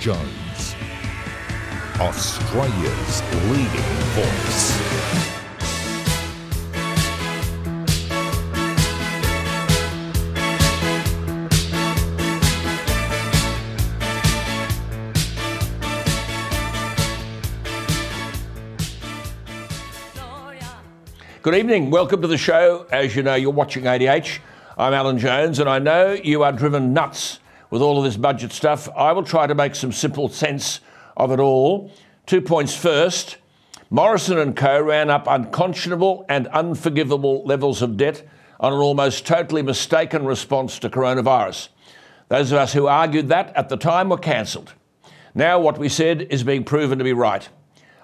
Jones, Australia's leading voice. Good evening. Welcome to the show. As you know, you're watching ADH. I'm Alan Jones, and I know you are driven nuts with all of this budget stuff. I will try to make some simple sense of it all. Two points first. Morrison and Co. ran up unconscionable and unforgivable levels of debt on an almost totally mistaken response to coronavirus. Those of us who argued that at the time were cancelled. Now, what we said is being proven to be right.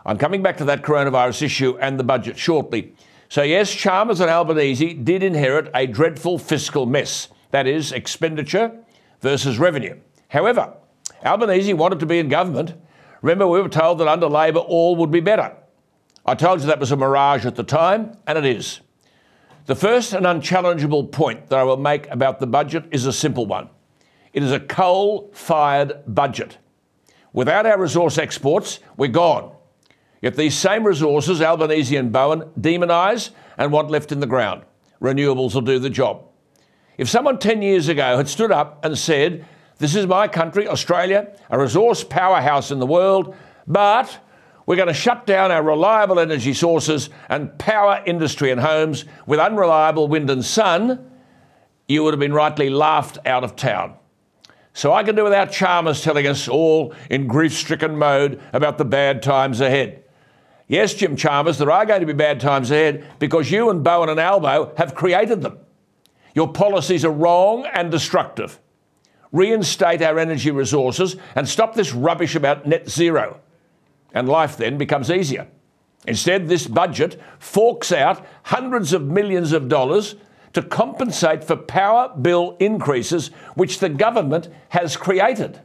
I'm coming back to that coronavirus issue and the budget shortly. So, yes, Chalmers and Albanese did inherit a dreadful fiscal mess that is, expenditure versus revenue. However, Albanese wanted to be in government. Remember, we were told that under Labor all would be better. I told you that was a mirage at the time, and it is. The first and unchallengeable point that I will make about the budget is a simple one it is a coal fired budget. Without our resource exports, we're gone. Yet these same resources, Albanese and Bowen, demonise and want left in the ground. Renewables will do the job. If someone 10 years ago had stood up and said, This is my country, Australia, a resource powerhouse in the world, but we're going to shut down our reliable energy sources and power industry and homes with unreliable wind and sun, you would have been rightly laughed out of town. So I can do without Chalmers telling us all in grief stricken mode about the bad times ahead. Yes, Jim Chalmers, there are going to be bad times ahead because you and Bowen and Albo have created them. Your policies are wrong and destructive. Reinstate our energy resources and stop this rubbish about net zero. And life then becomes easier. Instead, this budget forks out hundreds of millions of dollars to compensate for power bill increases which the government has created.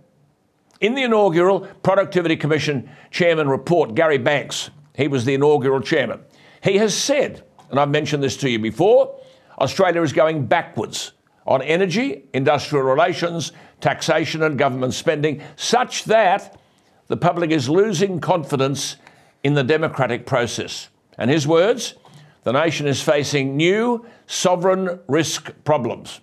In the inaugural Productivity Commission Chairman report, Gary Banks he was the inaugural chairman. He has said, and I've mentioned this to you before, Australia is going backwards on energy, industrial relations, taxation, and government spending, such that the public is losing confidence in the democratic process. And his words the nation is facing new sovereign risk problems.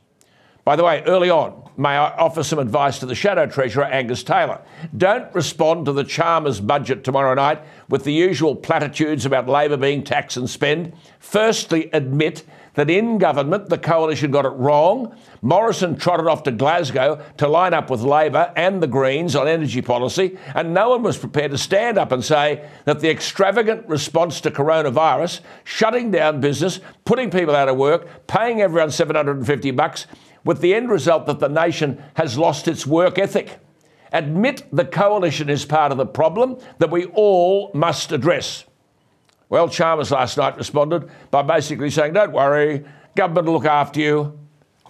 By the way, early on, may I offer some advice to the Shadow Treasurer, Angus Taylor? Don't respond to the Chalmers budget tomorrow night with the usual platitudes about Labor being tax and spend. Firstly, admit that in government the coalition got it wrong. Morrison trotted off to Glasgow to line up with Labor and the Greens on energy policy, and no one was prepared to stand up and say that the extravagant response to coronavirus, shutting down business, putting people out of work, paying everyone 750 bucks, with the end result that the nation has lost its work ethic. Admit the coalition is part of the problem that we all must address. Well, Chalmers last night responded by basically saying, Don't worry, government will look after you.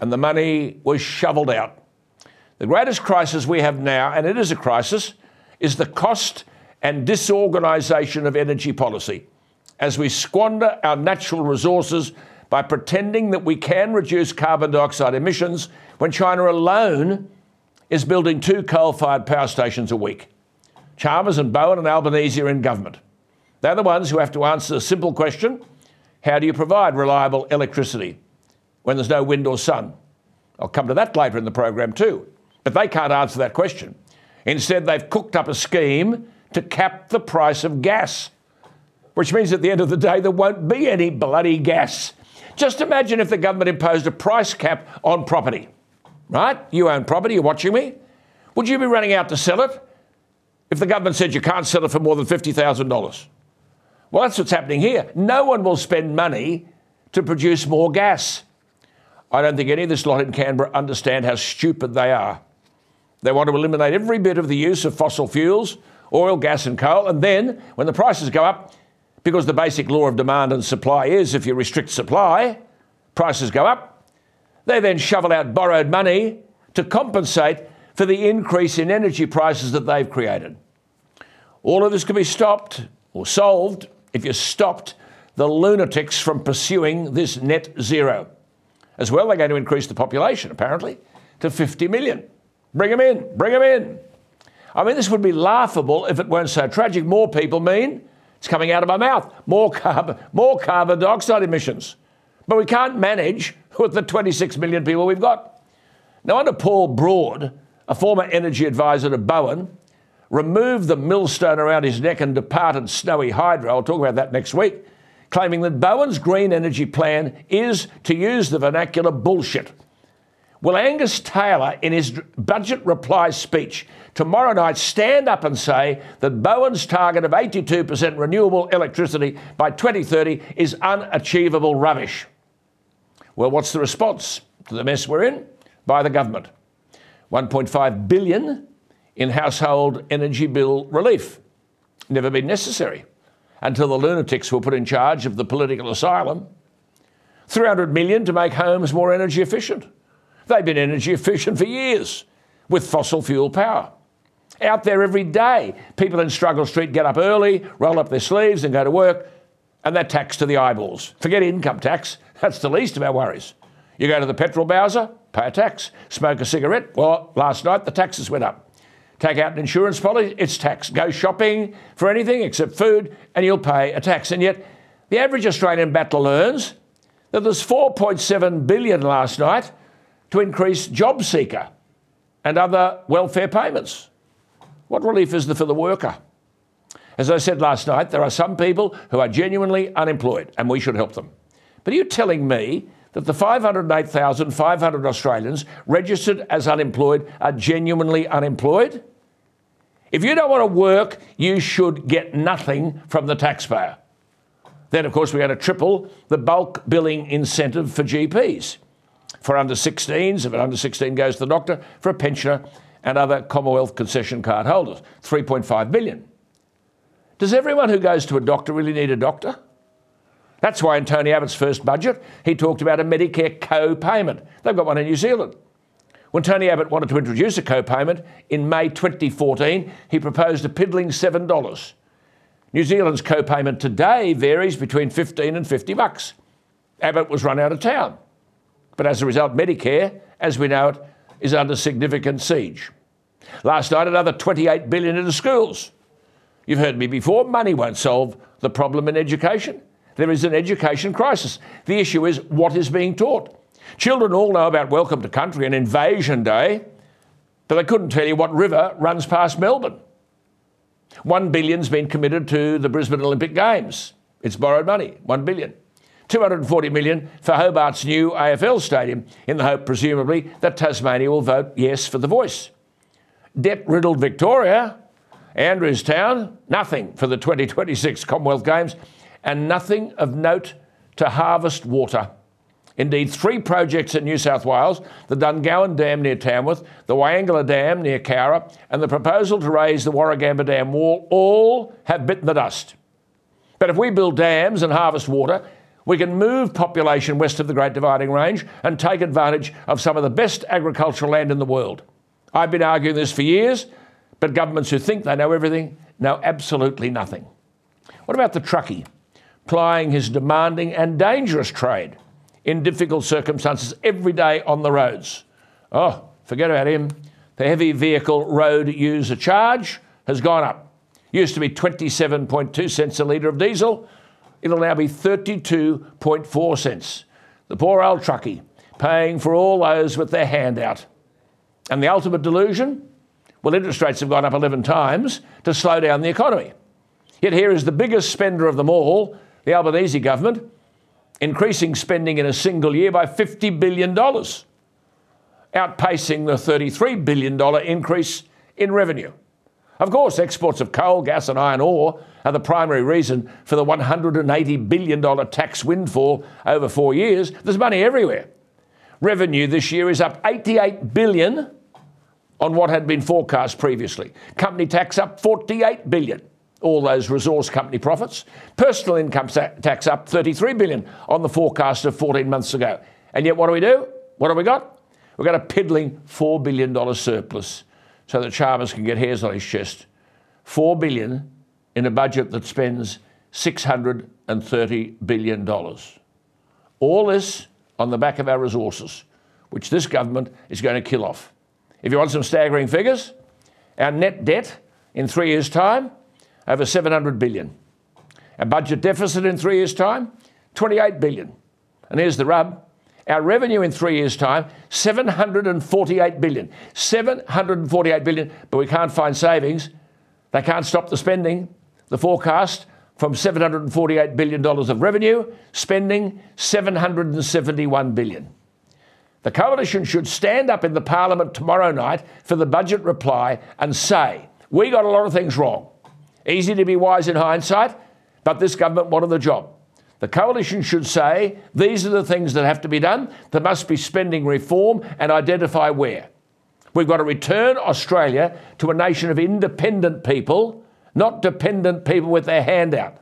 And the money was shoveled out. The greatest crisis we have now, and it is a crisis, is the cost and disorganisation of energy policy as we squander our natural resources by pretending that we can reduce carbon dioxide emissions when China alone is building two coal fired power stations a week. Chalmers and Bowen and Albanese are in government. They're the ones who have to answer the simple question how do you provide reliable electricity when there's no wind or sun? I'll come to that later in the program too. But they can't answer that question. Instead, they've cooked up a scheme to cap the price of gas, which means at the end of the day, there won't be any bloody gas. Just imagine if the government imposed a price cap on property, right? You own property, you're watching me. Would you be running out to sell it if the government said you can't sell it for more than $50,000? Well, that's what's happening here. No one will spend money to produce more gas. I don't think any of this lot in Canberra understand how stupid they are. They want to eliminate every bit of the use of fossil fuels, oil, gas, and coal, and then, when the prices go up, because the basic law of demand and supply is if you restrict supply, prices go up. They then shovel out borrowed money to compensate for the increase in energy prices that they've created. All of this can be stopped or solved if you stopped the lunatics from pursuing this net zero. As well, they're going to increase the population, apparently, to 50 million. Bring them in, bring them in. I mean, this would be laughable if it weren't so tragic. More people mean it's coming out of my mouth. More carbon, more carbon dioxide emissions. But we can't manage with the 26 million people we've got. Now, under Paul Broad, a former energy advisor to Bowen, removed the millstone around his neck and departed snowy hydro. I'll talk about that next week. Claiming that Bowen's green energy plan is, to use the vernacular, bullshit. Will Angus Taylor, in his budget reply speech tomorrow night, stand up and say that Bowen's target of 82% renewable electricity by 2030 is unachievable rubbish? Well, what's the response to the mess we're in? By the government. 1.5 billion in household energy bill relief. Never been necessary until the lunatics were put in charge of the political asylum. 300 million to make homes more energy efficient. They've been energy efficient for years with fossil fuel power. Out there every day, people in Struggle Street get up early, roll up their sleeves, and go to work, and they're taxed to the eyeballs. Forget income tax, that's the least of our worries. You go to the petrol bowser, pay a tax. Smoke a cigarette, well, last night the taxes went up. Take out an insurance policy, it's tax. Go shopping for anything except food, and you'll pay a tax. And yet, the average Australian battler learns that there's 4.7 billion last night to increase job seeker and other welfare payments. What relief is there for the worker? As I said last night, there are some people who are genuinely unemployed and we should help them. But are you telling me that the 508,500 Australians registered as unemployed are genuinely unemployed? If you don't want to work, you should get nothing from the taxpayer. Then, of course, we're going to triple the bulk billing incentive for GPs for under 16s, if an under 16 goes to the doctor, for a pensioner and other Commonwealth concession card holders. 3.5 billion. Does everyone who goes to a doctor really need a doctor? That's why in Tony Abbott's first budget, he talked about a Medicare co payment. They've got one in New Zealand. When Tony Abbott wanted to introduce a co payment in May 2014, he proposed a piddling $7. New Zealand's co payment today varies between 15 and 50 bucks. Abbott was run out of town. But as a result, Medicare, as we know it, is under significant siege. Last night, another 28 billion into schools. You've heard me before, money won't solve the problem in education. There is an education crisis. The issue is what is being taught. Children all know about Welcome to Country and Invasion Day, but they couldn't tell you what river runs past Melbourne. One billion's been committed to the Brisbane Olympic Games. It's borrowed money, one billion. 240 million for Hobart's new AFL stadium, in the hope, presumably, that Tasmania will vote yes for the voice. Debt riddled Victoria, Andrewstown, nothing for the 2026 Commonwealth Games, and nothing of note to harvest water. Indeed, three projects in New South Wales the Dungowan Dam near Tamworth, the Wyangala Dam near Cowra, and the proposal to raise the Warragamba Dam wall all have bitten the dust. But if we build dams and harvest water, we can move population west of the Great Dividing Range and take advantage of some of the best agricultural land in the world. I've been arguing this for years, but governments who think they know everything know absolutely nothing. What about the truckie plying his demanding and dangerous trade in difficult circumstances every day on the roads? Oh, forget about him. The heavy vehicle road user charge has gone up. Used to be 27.2 cents a litre of diesel it'll now be 32.4 cents. The poor old truckie paying for all those with their hand out. And the ultimate delusion? Well, interest rates have gone up 11 times to slow down the economy. Yet here is the biggest spender of them all, the Albanese government, increasing spending in a single year by $50 billion, outpacing the $33 billion increase in revenue. Of course, exports of coal, gas, and iron ore are the primary reason for the $180 billion tax windfall over four years. There's money everywhere. Revenue this year is up 88 billion on what had been forecast previously. Company tax up 48 billion. All those resource company profits. Personal income tax up 33 billion on the forecast of 14 months ago. And yet, what do we do? What have we got? We've got a piddling $4 billion surplus so that Chalmers can get hairs on his chest. 4 billion in a budget that spends $630 billion. All this on the back of our resources, which this government is going to kill off. If you want some staggering figures, Our net debt in three years' time, over 700 billion. Our budget deficit in three years' time, 28 billion. And here's the rub our revenue in three years' time, 748 billion. 748 billion, but we can't find savings. They can't stop the spending. The forecast from $748 billion of revenue, spending 771 billion. The coalition should stand up in the parliament tomorrow night for the budget reply and say, we got a lot of things wrong. Easy to be wise in hindsight, but this government wanted the job. The coalition should say these are the things that have to be done. There must be spending reform and identify where. We've got to return Australia to a nation of independent people, not dependent people with their hand out.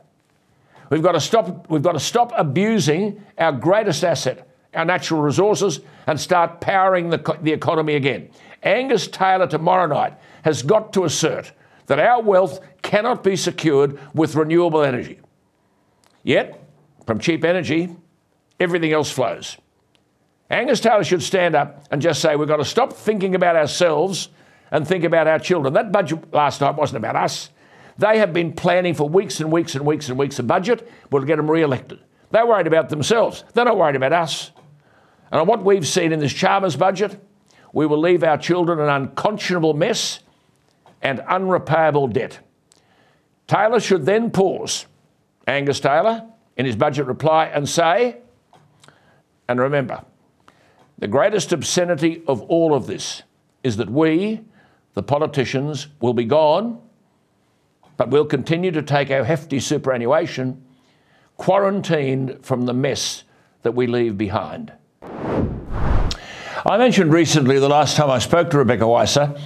We've got to stop, we've got to stop abusing our greatest asset, our natural resources, and start powering the, the economy again. Angus Taylor tomorrow night has got to assert that our wealth cannot be secured with renewable energy. Yet, from cheap energy, everything else flows. Angus Taylor should stand up and just say, We've got to stop thinking about ourselves and think about our children. That budget last night wasn't about us. They have been planning for weeks and weeks and weeks and weeks a budget. We'll get them re elected. They're worried about themselves. They're not worried about us. And on what we've seen in this Chalmers budget, we will leave our children an unconscionable mess and unrepayable debt. Taylor should then pause, Angus Taylor, in his budget reply and say, and remember, the greatest obscenity of all of this is that we, the politicians, will be gone, but we'll continue to take our hefty superannuation quarantined from the mess that we leave behind. I mentioned recently the last time I spoke to Rebecca Weisser,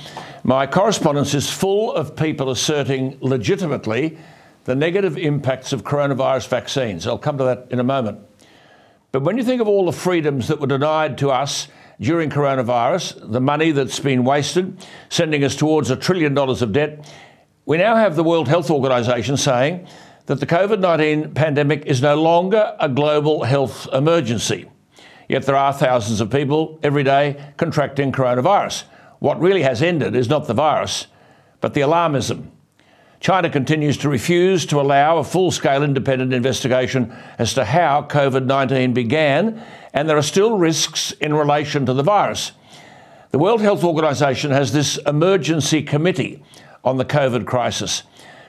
my correspondence is full of people asserting legitimately the negative impacts of coronavirus vaccines. I'll come to that in a moment. But when you think of all the freedoms that were denied to us during coronavirus, the money that's been wasted, sending us towards a trillion dollars of debt, we now have the World Health Organization saying that the COVID 19 pandemic is no longer a global health emergency. Yet there are thousands of people every day contracting coronavirus. What really has ended is not the virus, but the alarmism China continues to refuse to allow a full scale independent investigation as to how COVID 19 began, and there are still risks in relation to the virus. The World Health Organization has this emergency committee on the COVID crisis.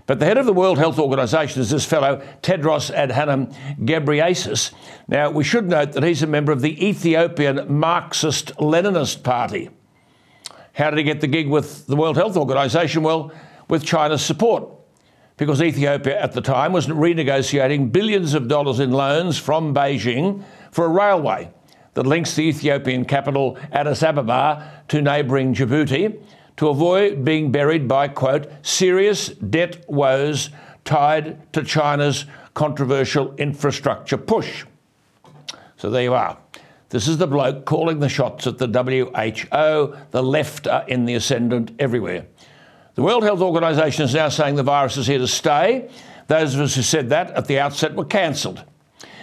But the head of the World Health Organization is this fellow, Tedros Adhanom Ghebreyesus. Now, we should note that he's a member of the Ethiopian Marxist Leninist Party. How did he get the gig with the World Health Organization? Well, with China's support because Ethiopia at the time was renegotiating billions of dollars in loans from Beijing for a railway that links the Ethiopian capital Addis Ababa to neighbouring Djibouti to avoid being buried by, quote, serious debt woes tied to China's controversial infrastructure push. So there you are. This is the bloke calling the shots at the WHO. The left are in the ascendant everywhere. The World Health Organization is now saying the virus is here to stay. Those of us who said that at the outset were cancelled.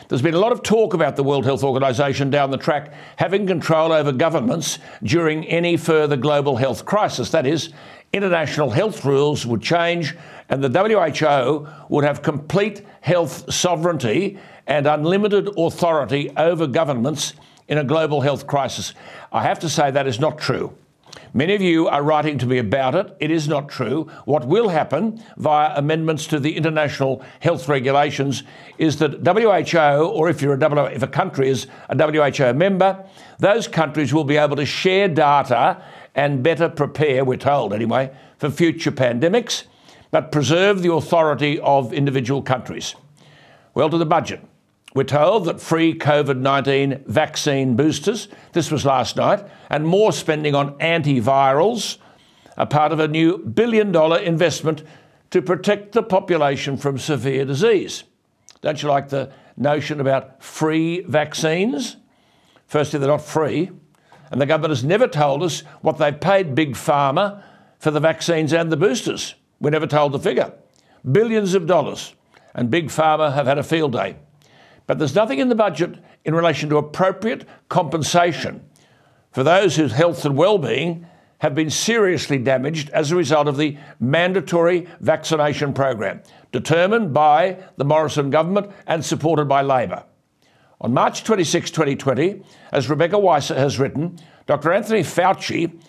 There's been a lot of talk about the World Health Organization down the track having control over governments during any further global health crisis. That is, international health rules would change and the WHO would have complete health sovereignty and unlimited authority over governments in a global health crisis. I have to say that is not true. Many of you are writing to me about it. It is not true. What will happen via amendments to the international health regulations is that WHO, or if you're a w, if a country is a WHO member, those countries will be able to share data and better prepare, we're told anyway, for future pandemics, but preserve the authority of individual countries. Well, to the budget. We're told that free COVID 19 vaccine boosters, this was last night, and more spending on antivirals are part of a new billion dollar investment to protect the population from severe disease. Don't you like the notion about free vaccines? Firstly, they're not free, and the government has never told us what they've paid Big Pharma for the vaccines and the boosters. We're never told the figure. Billions of dollars, and Big Pharma have had a field day. But there's nothing in the budget in relation to appropriate compensation for those whose health and well-being have been seriously damaged as a result of the mandatory vaccination program, determined by the Morrison government and supported by Labor. On March 26, 2020, as Rebecca Weisser has written, Dr. Anthony Fauci,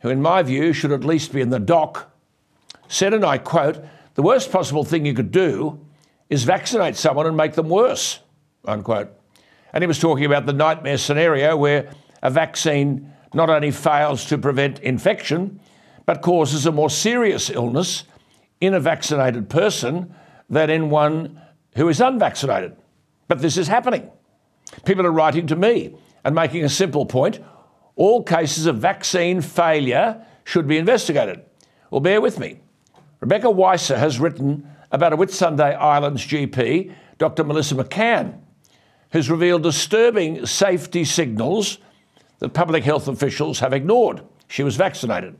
who in my view should at least be in the dock, said, and I quote, the worst possible thing you could do is vaccinate someone and make them worse, unquote. And he was talking about the nightmare scenario where a vaccine not only fails to prevent infection, but causes a more serious illness in a vaccinated person than in one who is unvaccinated. But this is happening. People are writing to me and making a simple point all cases of vaccine failure should be investigated. Well, bear with me. Rebecca Weisser has written about a Whitsunday Islands GP, Dr. Melissa McCann, who's revealed disturbing safety signals that public health officials have ignored. She was vaccinated.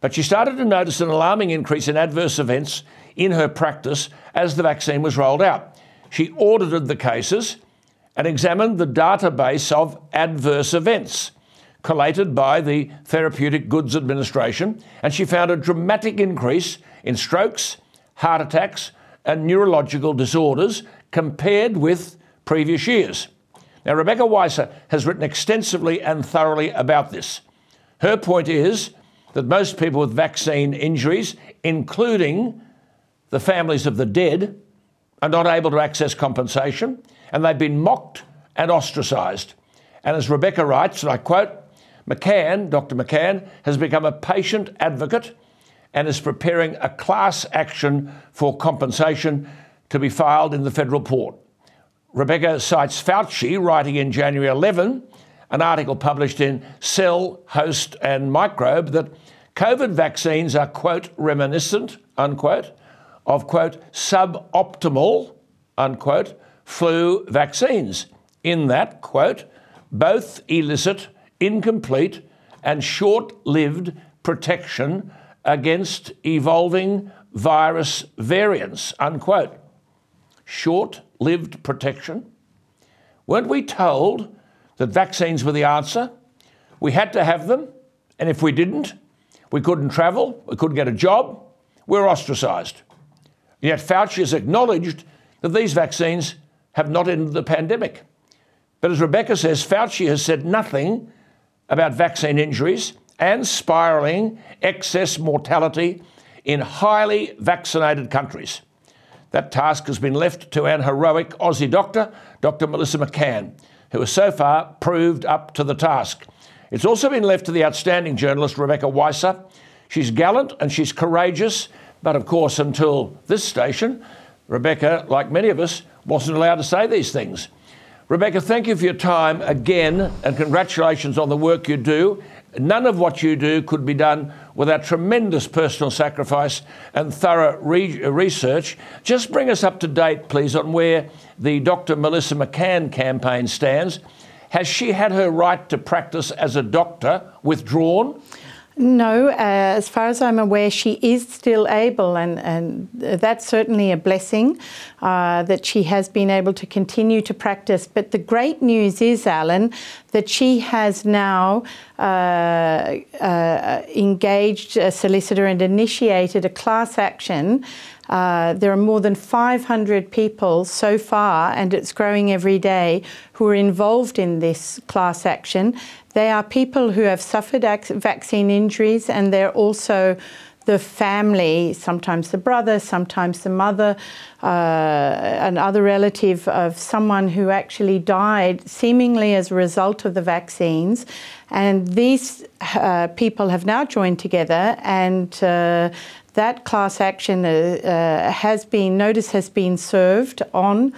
But she started to notice an alarming increase in adverse events in her practice as the vaccine was rolled out. She audited the cases and examined the database of adverse events collated by the Therapeutic Goods Administration, and she found a dramatic increase in strokes, heart attacks, and neurological disorders compared with previous years. Now, Rebecca Weisser has written extensively and thoroughly about this. Her point is that most people with vaccine injuries, including the families of the dead, are not able to access compensation and they've been mocked and ostracised. And as Rebecca writes, and I quote, McCann, Dr. McCann, has become a patient advocate and is preparing a class action for compensation to be filed in the federal court. Rebecca cites Fauci writing in January 11 an article published in Cell, Host and Microbe that COVID vaccines are, quote, reminiscent, unquote, of, quote, suboptimal, unquote, flu vaccines, in that, quote, both elicit incomplete and short lived protection against evolving virus variants, unquote. Short lived protection. Weren't we told that vaccines were the answer? We had to have them, and if we didn't, we couldn't travel, we couldn't get a job, we were ostracised. Yet Fauci has acknowledged that these vaccines have not ended the pandemic. But as Rebecca says, Fauci has said nothing about vaccine injuries and spiralling excess mortality in highly vaccinated countries. That task has been left to an heroic Aussie doctor, Dr. Melissa McCann, who has so far proved up to the task. It's also been left to the outstanding journalist Rebecca Weisser. She's gallant and she's courageous, but of course, until this station, Rebecca, like many of us, wasn't allowed to say these things. Rebecca, thank you for your time again, and congratulations on the work you do. None of what you do could be done without tremendous personal sacrifice and thorough re- research. Just bring us up to date, please, on where the Dr. Melissa McCann campaign stands. Has she had her right to practice as a doctor withdrawn? No, uh, as far as I'm aware, she is still able, and, and that's certainly a blessing uh, that she has been able to continue to practice. But the great news is, Alan, that she has now uh, uh engaged a solicitor and initiated a class action. Uh, there are more than 500 people so far, and it's growing every day, who are involved in this class action. They are people who have suffered vaccine injuries and they're also the family, sometimes the brother, sometimes the mother, uh, another relative of someone who actually died seemingly as a result of the vaccines. And these uh, people have now joined together and uh, that class action uh, uh, has been, notice has been served on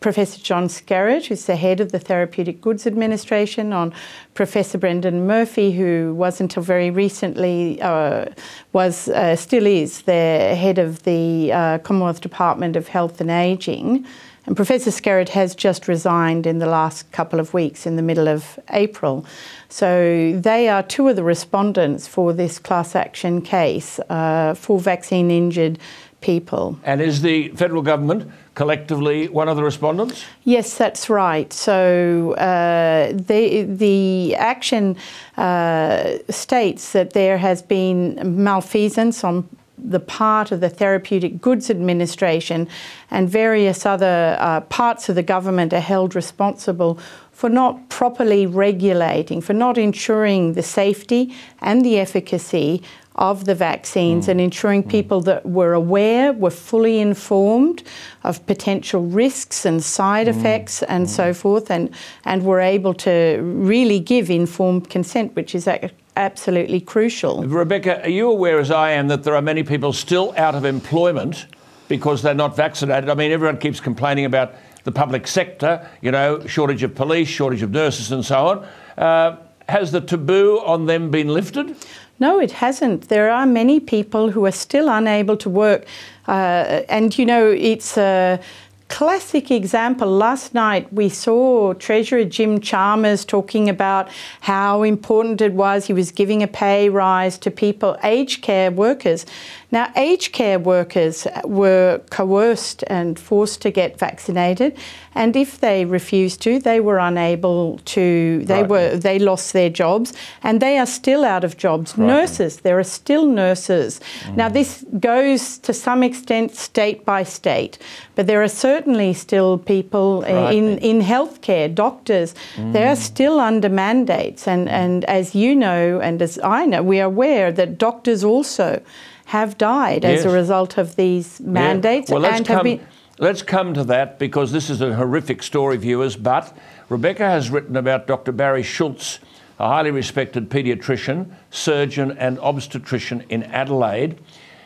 Professor John Skerritt, who's the head of the Therapeutic Goods Administration, on Professor Brendan Murphy, who was until very recently uh, was uh, still is the head of the uh, Commonwealth Department of Health and Ageing. And Professor Skerritt has just resigned in the last couple of weeks, in the middle of April. So they are two of the respondents for this class action case uh, for vaccine injured people. And is the federal government collectively one of the respondents? Yes, that's right. So uh, the the action uh, states that there has been malfeasance on the part of the Therapeutic Goods Administration and various other uh, parts of the government are held responsible for not properly regulating, for not ensuring the safety and the efficacy of the vaccines mm. and ensuring mm. people that were aware, were fully informed of potential risks and side mm. effects and mm. so forth, and, and were able to really give informed consent, which is absolutely crucial. Rebecca, are you aware, as I am, that there are many people still out of employment because they're not vaccinated? I mean, everyone keeps complaining about the public sector, you know, shortage of police, shortage of nurses, and so on. Uh, has the taboo on them been lifted? No, it hasn't. There are many people who are still unable to work. Uh, and, you know, it's a classic example. Last night we saw Treasurer Jim Chalmers talking about how important it was. He was giving a pay rise to people, aged care workers. Now, aged care workers were coerced and forced to get vaccinated, and if they refused to, they were unable to. They right. were they lost their jobs, and they are still out of jobs. Right. Nurses, there are still nurses. Mm. Now, this goes to some extent state by state, but there are certainly still people right. in in healthcare, doctors. Mm. They are still under mandates, and and as you know, and as I know, we are aware that doctors also have died yes. as a result of these mandates yeah. well, and have been. Let's come to that because this is a horrific story, viewers. But Rebecca has written about Dr. Barry Schultz, a highly respected paediatrician, surgeon, and obstetrician in Adelaide.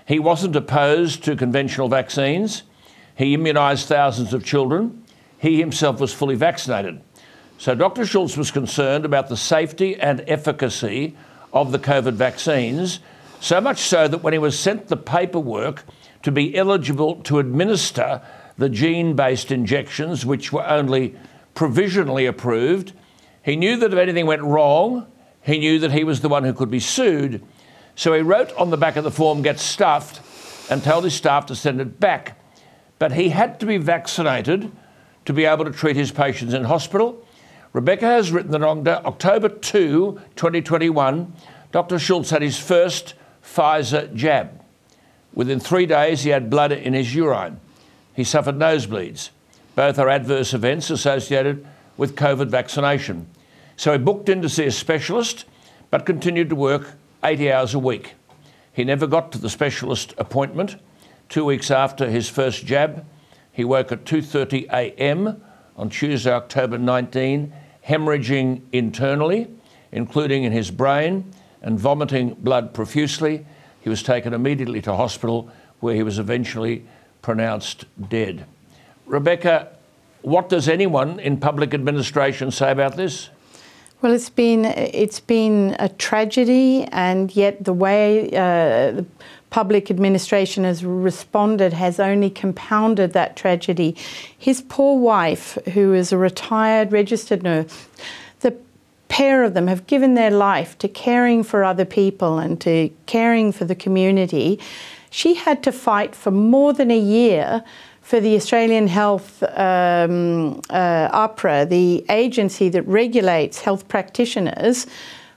He wasn't opposed to conventional vaccines. He immunised thousands of children. He himself was fully vaccinated. So Dr. Schultz was concerned about the safety and efficacy of the COVID vaccines so much so that when he was sent the paperwork to be eligible to administer the gene based injections, which were only provisionally approved, he knew that if anything went wrong, he knew that he was the one who could be sued. So he wrote on the back of the form, get stuffed, and told his staff to send it back. But he had to be vaccinated to be able to treat his patients in hospital. Rebecca has written that on October 2, 2021, Dr. Schultz had his first Pfizer jab. Within three days, he had blood in his urine. He suffered nosebleeds. Both are adverse events associated with COVID vaccination. So he booked in to see a specialist, but continued to work 80 hours a week. He never got to the specialist appointment. Two weeks after his first jab, he woke at 2:30 a.m. on Tuesday, October 19, hemorrhaging internally, including in his brain and vomiting blood profusely. He was taken immediately to hospital where he was eventually pronounced dead. Rebecca, what does anyone in public administration say about this? Well, it's been it's been a tragedy, and yet the way uh, the public administration has responded has only compounded that tragedy. His poor wife, who is a retired registered nurse, pair of them have given their life to caring for other people and to caring for the community, she had to fight for more than a year for the Australian Health um, uh, the agency that regulates health practitioners,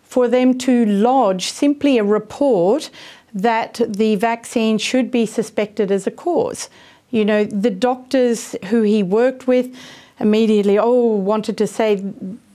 for them to lodge simply a report that the vaccine should be suspected as a cause. You know, the doctors who he worked with immediately, oh, wanted to say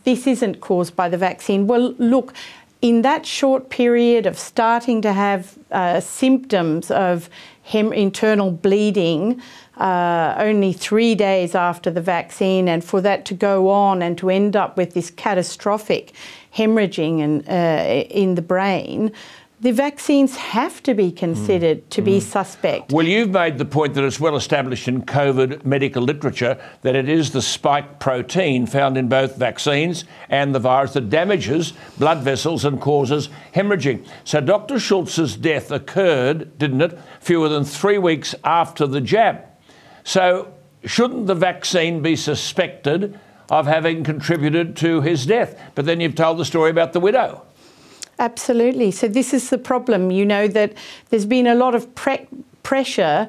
this isn't caused by the vaccine. Well, look, in that short period of starting to have uh, symptoms of hem- internal bleeding, uh, only three days after the vaccine, and for that to go on and to end up with this catastrophic hemorrhaging and, uh, in the brain, the vaccines have to be considered mm. to mm. be suspect. Well, you've made the point that it's well established in COVID medical literature that it is the spike protein found in both vaccines and the virus that damages blood vessels and causes hemorrhaging. So Dr. Schultz's death occurred, didn't it, fewer than three weeks after the jab. So shouldn't the vaccine be suspected of having contributed to his death? But then you've told the story about the widow. Absolutely. So this is the problem, you know, that there's been a lot of pre- pressure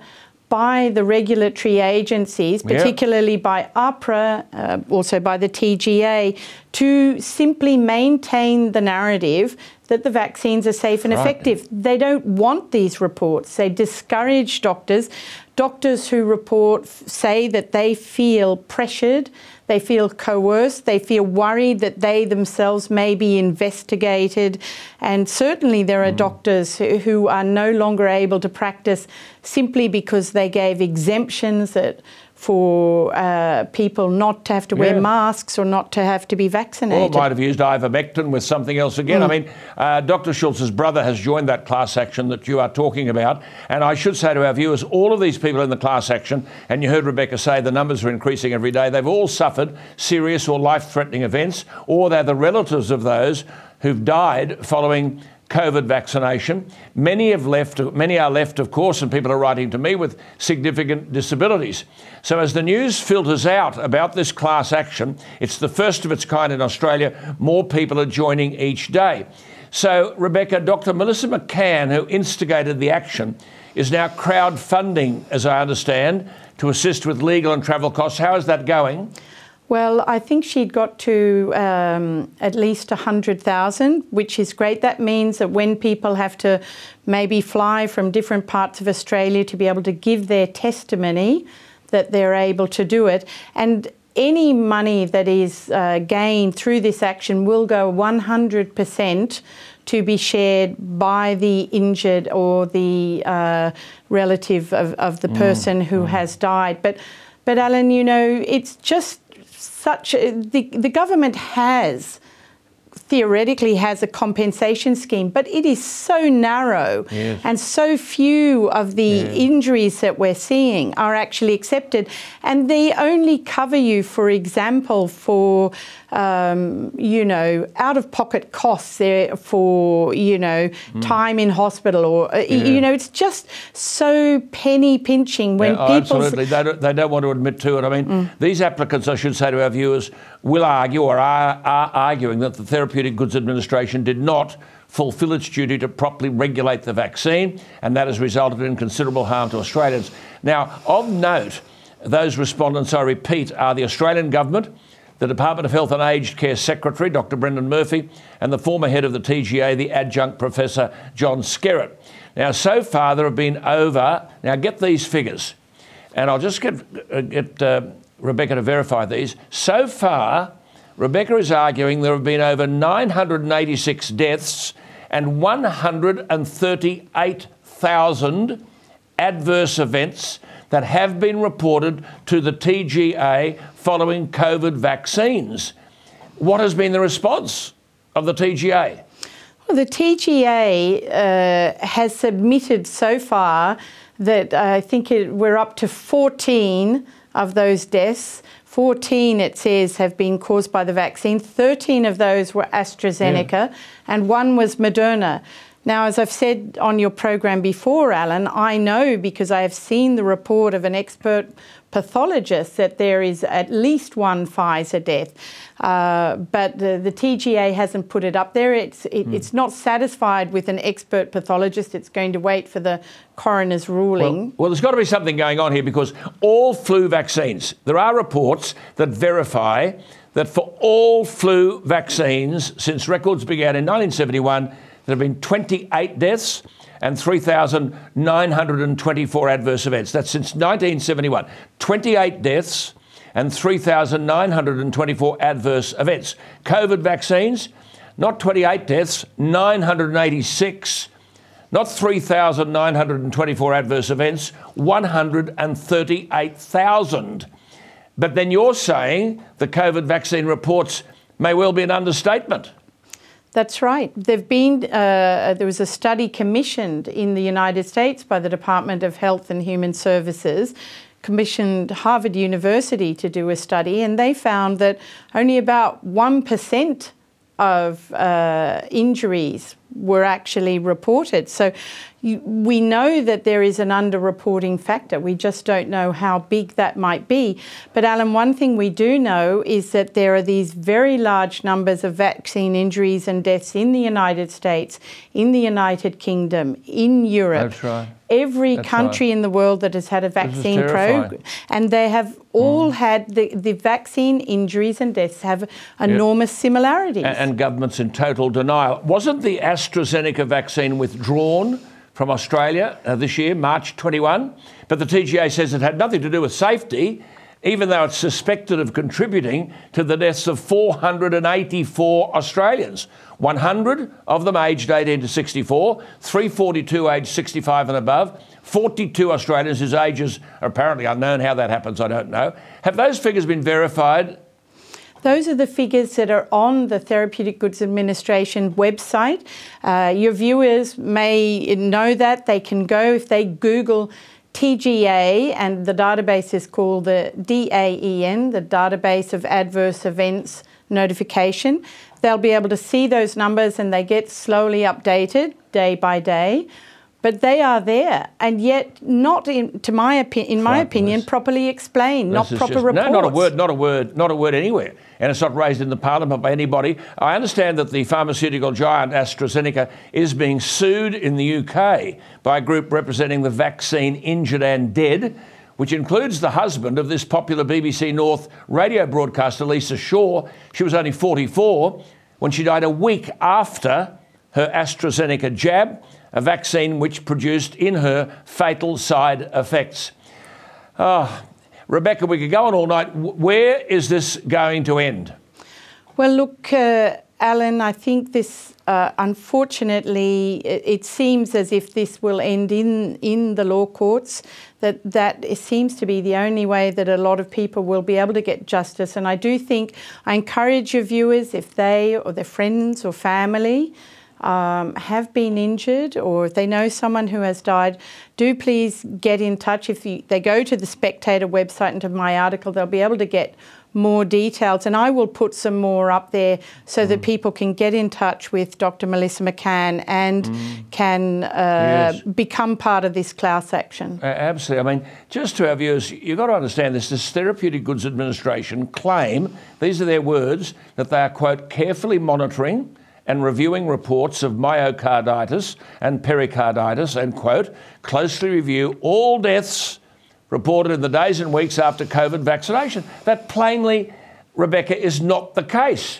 by the regulatory agencies, particularly by AHPRA, uh, also by the TGA, to simply maintain the narrative that the vaccines are safe and Right. effective. They don't want these reports. They discourage doctors. Doctors who report f- say that they feel pressured, they feel coerced, they feel worried that they themselves may be investigated. And certainly there are mm-hmm. doctors who, who are no longer able to practice simply because they gave exemptions that for uh, people not to have to wear Yeah. masks or not to have to be vaccinated. Or might have used ivermectin with something else again. I mean, uh, Dr. Schultz's brother has joined that class action that you are talking about. And I should say to our viewers, all of these people in the class action, and you heard Rebecca say the numbers are increasing every day, they've all suffered serious or life threatening events, or they're the relatives of those who've died following COVID vaccination. Many have left, many are left, of course, and people are writing to me with significant disabilities. So as the news filters out about this class action, it's the first of its kind in Australia. More people are joining each day. So, Rebecca, Dr. Melissa McCann, who instigated the action, is now crowdfunding, as I understand, to assist with legal and travel costs. How is that going? Well, I think she'd got to um, at least 100,000, which is great. That means that when people have to maybe fly from different parts of Australia to be able to give their testimony, that they're able to do it. And any money that is uh, gained through this action will go 100% to be shared by the injured or the uh, relative of, of the person who has died. But, but Alan, you know, it's just such the, the government has theoretically has a compensation scheme, but it is so narrow Yes. and so few of the injuries that we're seeing are actually accepted. And they only cover you, for example, for, um, you know, out of pocket costs there for, you know, time in hospital or, uh, y- you know, it's just so penny pinching when Yeah, oh, people. absolutely. They don't, they don't want to admit to it. I mean, these applicants, I should say to our viewers, will argue or are, are arguing that the Therapeutic Goods Administration did not fulfil its duty to properly regulate the vaccine, and that has resulted in considerable harm to Australians. Now, of note, those respondents, I repeat, are the Australian Government, the Department of Health and Aged Care Secretary, Dr. Brendan Murphy, and the former head of the TGA, the adjunct Professor John Skerritt. Now, so far, there have been over, now get these figures, and I'll just get, uh, get uh, Rebecca to verify these. So far, Rebecca is arguing there have been over 986 deaths and 138,000 adverse events that have been reported to the TGA following COVID vaccines. What has been the response of the TGA? Well, the TGA uh, has submitted so far that I think it, we're up to 14 of those deaths. 14, it says, have been caused by the vaccine. 13 of those were AstraZeneca, and one was Moderna. Now, as I've said on your program before, Alan, I know because I have seen the report of an expert pathologist that there is at least one Pfizer death. Uh, but the, the TGA hasn't put it up there. It's, it, it's not satisfied with an expert pathologist. It's going to wait for the coroner's ruling. Well, well, there's got to be something going on here because all flu vaccines, there are reports that verify that for all flu vaccines since records began in 1971, there have been 28 deaths and 3,924 adverse events. That's since 1971. 28 deaths and 3,924 adverse events. COVID vaccines, not 28 deaths, 986 not 3,924 adverse events, 138,000. But then you're saying the COVID vaccine reports may well be an understatement. That's right. There've been uh, there was a study commissioned in the United States by the Department of Health and Human Services, commissioned Harvard University to do a study, and they found that only about one percent of uh, injuries were actually reported. So you, we know that there is an underreporting factor. We just don't know how big that might be. But, Alan, one thing we do know is that there are these very large numbers of vaccine injuries and deaths in the United States, in the United Kingdom, in Europe. That's right. Every That's country right. in the world that has had a vaccine program, and they have all mm. had the, the vaccine injuries and deaths have enormous similarities. A- and governments in total denial. Wasn't the AstraZeneca vaccine withdrawn from Australia uh, this year, March 21? But the TGA says it had nothing to do with safety, even though it's suspected of contributing to the deaths of 484 Australians. 100 of them aged 18 to 64, 342 aged 65 and above, 42 Australians whose ages are apparently unknown. How that happens, I don't know. Have those figures been verified Those are the figures that are on the Therapeutic Goods Administration website. Uh, your viewers may know that. They can go if they Google TGA, and the database is called the DAEN, the Database of Adverse Events Notification. They'll be able to see those numbers and they get slowly updated day by day. But they are there, and yet not, in, to my opi- in my opinion, properly explained, not This is proper just- reports. No, not a word, not a word, not a word anywhere. And it's not raised in the parliament by anybody. I understand that the pharmaceutical giant AstraZeneca is being sued in the UK by a group representing the vaccine injured and dead, which includes the husband of this popular BBC North radio broadcaster, Lisa Shaw. She was only 44 when she died a week after her AstraZeneca jab, a vaccine which produced in her fatal side effects. Oh, Rebecca, we could go on all night. Where is this going to end? Well, look, uh, Alan, I think this, uh, unfortunately, it, seems as if this will end in, in the law courts. That that seems to be the only way that a lot of people will be able to get justice. And I do think I encourage your viewers, if they or their friends or family um, have been injured or if they know someone who has died, do please get in touch. If you, they go to the Spectator website and to my article, they'll be able to get more details. And I will put some more up there so that people can get in touch with Dr. Melissa McCann and can uh, Yes. become part of this class action. Uh, absolutely. I mean, just to our viewers, you've got to understand this. This Therapeutic Goods Administration claim, these are their words, that they are, quote, carefully monitoring and reviewing reports of myocarditis and pericarditis, and, quote, closely review all deaths reported in the days and weeks after COVID vaccination. That plainly, Rebecca, is not the case.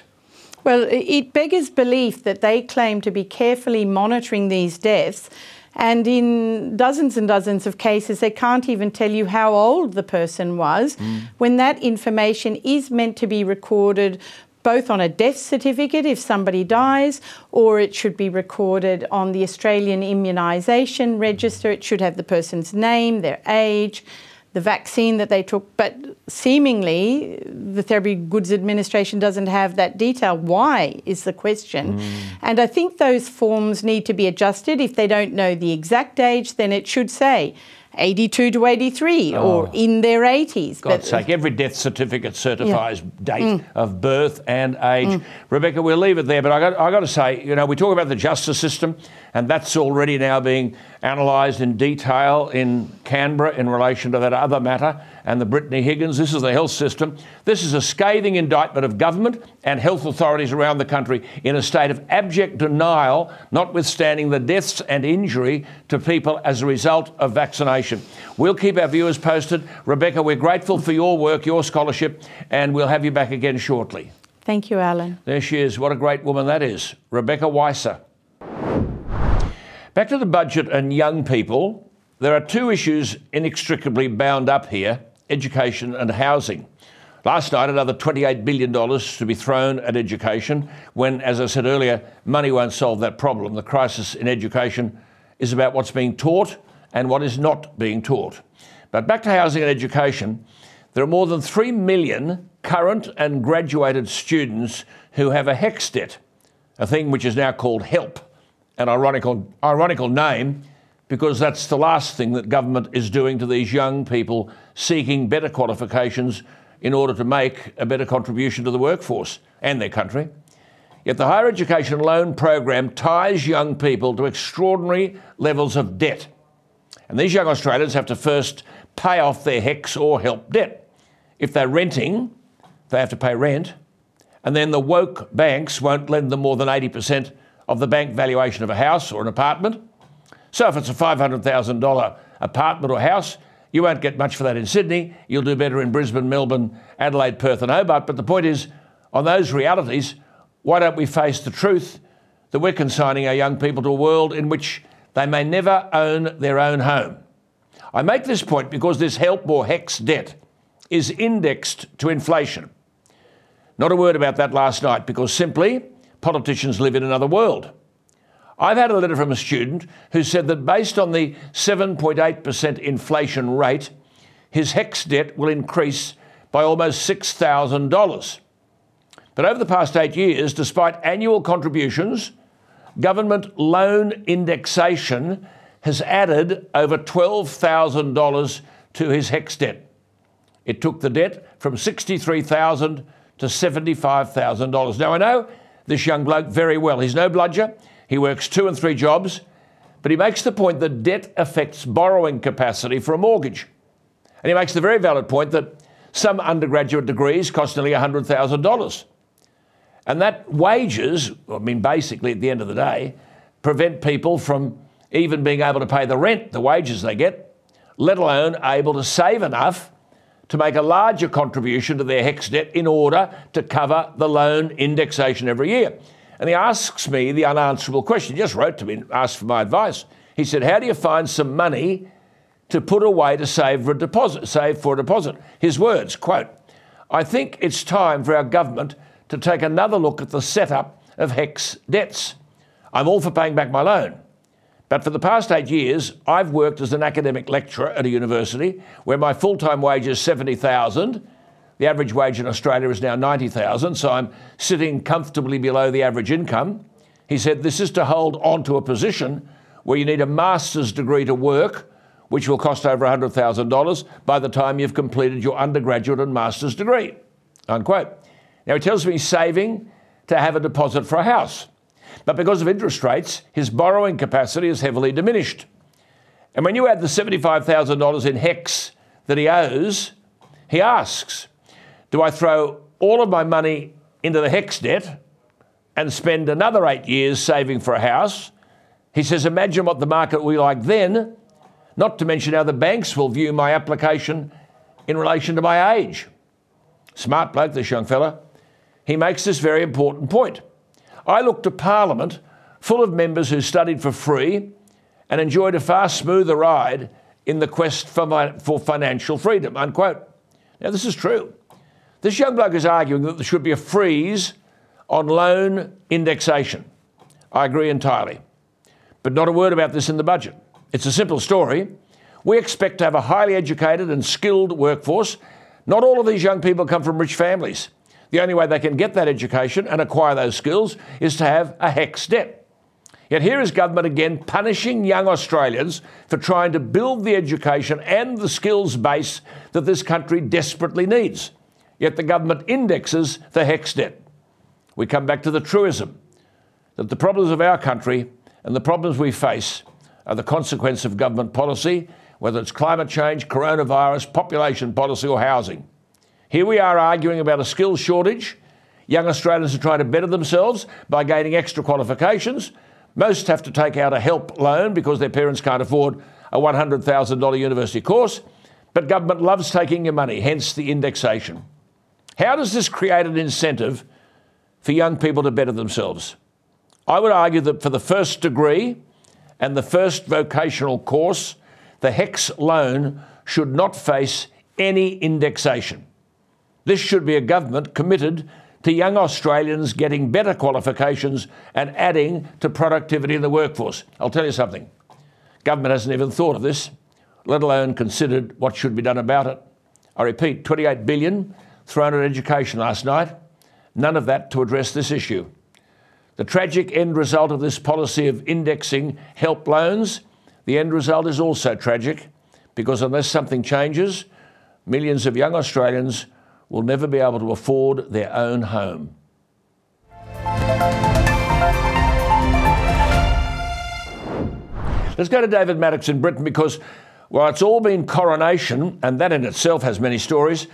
Well, it beggars belief that they claim to be carefully monitoring these deaths, and in dozens and dozens of cases, they can't even tell you how old the person was mm. when that information is meant to be recorded. Both on a death certificate if somebody dies, or it should be recorded on the Australian Immunisation Register. It should have the person's name, their age, the vaccine that they took, but seemingly the Therapeutic Goods Administration doesn't have that detail. Why is the question? Hmm. And I think those forms need to be adjusted. If they don't know the exact age, then it should say 82 to 83 or in their 80s. God's sake, every death certificate certifies date Mm. of birth and age. Rebecca, we'll leave it there, but I got, I got to say, you know, we talk about the justice system, and that's already now being analysed in detail in Canberra in relation to that other matter and the Brittany Higgins. This is the health system. This is a scathing indictment of government and health authorities around the country in a state of abject denial, notwithstanding the deaths and injury to people as a result of vaccination. We'll keep our viewers posted. Rebecca, we're grateful for your work, your scholarship, and we'll have you back again shortly. Thank you, Alan. There she is. What a great woman that is. Rebecca Weisser. Back to the budget and young people. There are two issues inextricably bound up here education and housing. Last night, another $28 billion to be thrown at education when, as I said earlier, money won't solve that problem. The crisis in education is about what's being taught and what is not being taught. But back to housing and education, there are more than 3 million current and graduated students who have a HECS debt, a thing which is now called HELP, an ironical, ironical name because that's the last thing that government is doing to these young people seeking better qualifications in order to make a better contribution to the workforce and their country. Yet the higher education loan program ties young people to extraordinary levels of debt. And these young Australians have to first pay off their HECS or HELP debt. If they're renting, they have to pay rent. And then the woke banks won't lend them more than 80% of the bank valuation of a house or an apartment. So if it's a $500,000 apartment or house, you won't get much for that in Sydney. You'll do better in Brisbane, Melbourne, Adelaide, Perth, and Hobart. But the point is, on those realities, why don't we face the truth that we're consigning our young people to a world in which they may never own their own home? I make this point because this help or HECS debt is indexed to inflation. Not a word about that last night because simply politicians live in another world. I've had a letter from a student who said that based on the 7.8% inflation rate, his HECS debt will increase by almost $6,000. But over the past eight years, despite annual contributions, government loan indexation has added over $12,000 to his HECS debt. It took the debt from 63,000 to $75,000. Now, I know this young bloke very well. He's no bludger. He works two and three jobs, but he makes the point that debt affects borrowing capacity for a mortgage. And he makes the very valid point that some undergraduate degrees cost nearly $100,000. And that wages, I mean, basically at the end of the day, prevent people from even being able to pay the rent, the wages they get, let alone able to save enough to make a larger contribution to their HECS debt in order to cover the loan indexation every year. And he asks me the unanswerable question. He just wrote to me and asked for my advice. He said, How do you find some money to put away to save for a deposit? Save for a deposit. His words, quote, I think it's time for our government to take another look at the setup of HECS debts. I'm all for paying back my loan. But for the past eight years, I've worked as an academic lecturer at a university where my full time wage is 70,000. The average wage in Australia is now 90,000, so I'm sitting comfortably below the average income. He said this is to hold on to a position where you need a master's degree to work, which will cost over $100,000 by the time you've completed your undergraduate and master's degree. Unquote. Now he tells me saving to have a deposit for a house. But because of interest rates, his borrowing capacity is heavily diminished. And when you add the $75,000 in HECS that he owes, he asks, Do I throw all of my money into the HECS debt and spend another eight years saving for a house? He says, Imagine what the market will be like then, not to mention how the banks will view my application in relation to my age. Smart bloke, this young fella. He makes this very important point. I looked to Parliament full of members who studied for free and enjoyed a far smoother ride in the quest for, for financial freedom. Unquote. Now, this is true. This young bloke is arguing that there should be a freeze on loan indexation. I agree entirely. But not a word about this in the budget. It's a simple story. We expect to have a highly educated and skilled workforce. Not all of these young people come from rich families. The only way they can get that education and acquire those skills is to have a HECS debt. Yet here is government again punishing young Australians for trying to build the education and the skills base that this country desperately needs. Yet the government indexes the HECS debt. We come back to the truism that the problems of our country and the problems we face are the consequence of government policy, whether it's climate change, coronavirus, population policy, or housing. Here we are arguing about a skills shortage. Young Australians are trying to better themselves by gaining extra qualifications. Most have to take out a help loan because their parents can't afford a $100,000 university course. But government loves taking your money, hence the indexation. How does this create an incentive for young people to better themselves? I would argue that for the first degree and the first vocational course, the HECS loan should not face any indexation. This should be a government committed to young Australians getting better qualifications and adding to productivity in the workforce. I'll tell you something government hasn't even thought of this, let alone considered what should be done about it. I repeat, 28 billion thrown at education last night, none of that to address this issue. The tragic end result of this policy of indexing help loans, the end result is also tragic because unless something changes, millions of young Australians will never be able to afford their own home. Let's go to David Maddox in Britain because, well, it's all been coronation, and that in itself has many stories.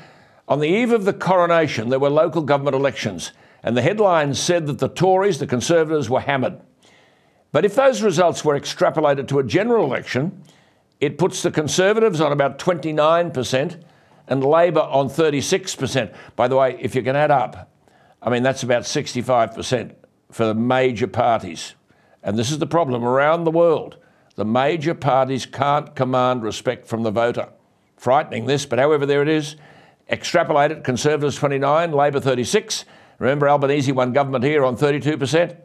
On the eve of the coronation, there were local government elections, and the headlines said that the Tories, the Conservatives, were hammered. But if those results were extrapolated to a general election, it puts the Conservatives on about 29% and Labor on 36%. By the way, if you can add up, I mean, that's about 65% for the major parties. And this is the problem around the world. The major parties can't command respect from the voter. Frightening this, but however, there it is. Extrapolate it Conservatives 29, Labor 36. Remember, Albanese won government here on 32%.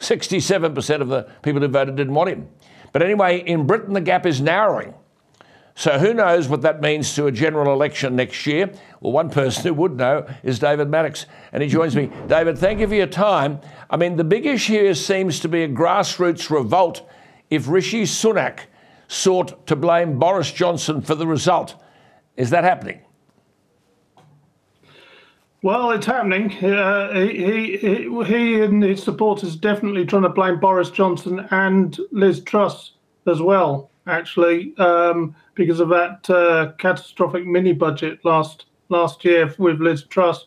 67% of the people who voted didn't want him. But anyway, in Britain, the gap is narrowing. So who knows what that means to a general election next year? Well, one person who would know is David Maddox, and he joins me. David, thank you for your time. I mean, the big issue here seems to be a grassroots revolt if Rishi Sunak sought to blame Boris Johnson for the result. Is that happening? Well, it's happening. Uh, he, he, he and his supporters definitely trying to blame Boris Johnson and Liz Truss as well, actually, um, because of that uh, catastrophic mini budget last last year with Liz Truss.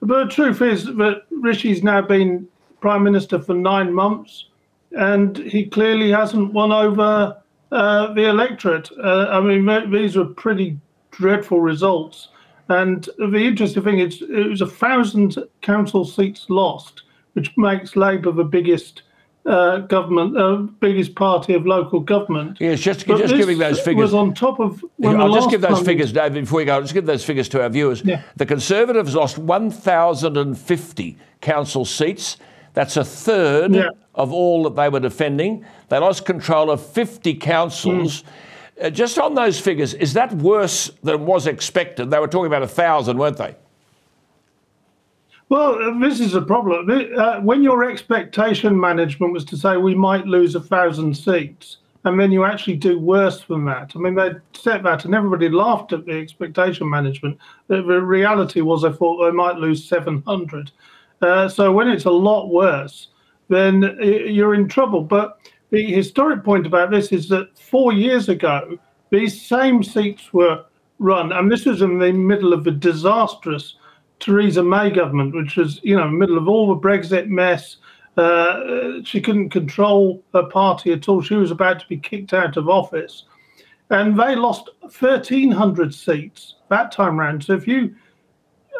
But the truth is that Rishi's now been prime minister for nine months and he clearly hasn't won over uh, the electorate. Uh, I mean, these were pretty dreadful results. And the interesting thing is, it was a thousand council seats lost, which makes Labour the biggest uh, government, uh, biggest party of local government. Yes, just, just giving those figures. was on top of. I'll just give those figures, David, before you go. I'll just give those figures to our viewers. Yeah. The Conservatives lost 1,050 council seats. That's a third Yeah. of all that they were defending. They lost control of 50 councils. Uh, just on those figures, is that worse than was expected? They were talking about a thousand, weren't they? Well, this is a problem. Uh, when your expectation management was to say we might lose a thousand seats, and then you actually do worse than that. I mean, they set that, and everybody laughed at the expectation management. The, reality was they thought they might lose 700. Uh, so when it's a lot worse, then you're in trouble. But the historic point about this is that four years ago, these same seats were run, and this was in the middle of a disastrous Theresa May government, which was, you know, middle of all the Brexit mess. Uh, she couldn't control her party at all. She was about to be kicked out of office. And they lost 1,300 seats that time round. So if you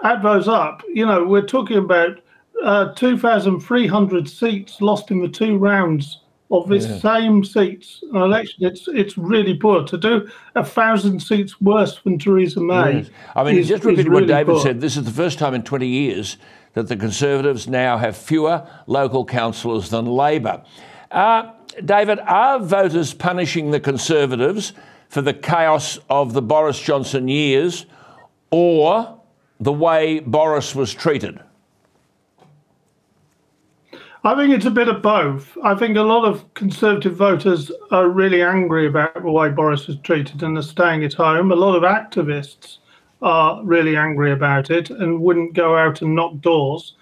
add those up, you know, we're talking about uh, 2,300 seats lost in the two rounds of the Yeah. same seats election. It's it's really poor to do a thousand seats worse than Theresa May. Yes. I mean, is- just is repeating what really David poor. said, this is the first time in 20 years that the Conservatives now have fewer local councillors than Labor. Uh, David, are voters punishing the Conservatives for the chaos of the Boris Johnson years or the way Boris was treated? I think it's a bit of both. I think a lot of Conservative voters are really angry about the way Boris was treated and are staying at home. A lot of activists are really angry about it and wouldn't go out and knock doors.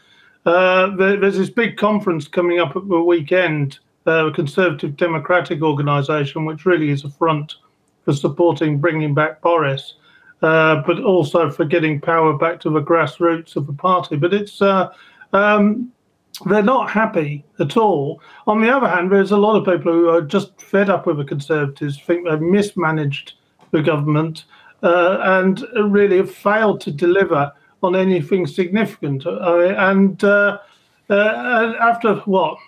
Uh, there's this big conference coming up at the weekend, uh, a Conservative Democratic organisation, which really is a front for supporting bringing back Boris, uh, but also for getting power back to the grassroots of the party. But it's uh, um, they're not happy at all. On the other hand, there's a lot of people who are just fed up with the Conservatives, think they've mismanaged the government, uh, and really have failed to deliver on anything significant. Uh, and uh, uh, after what,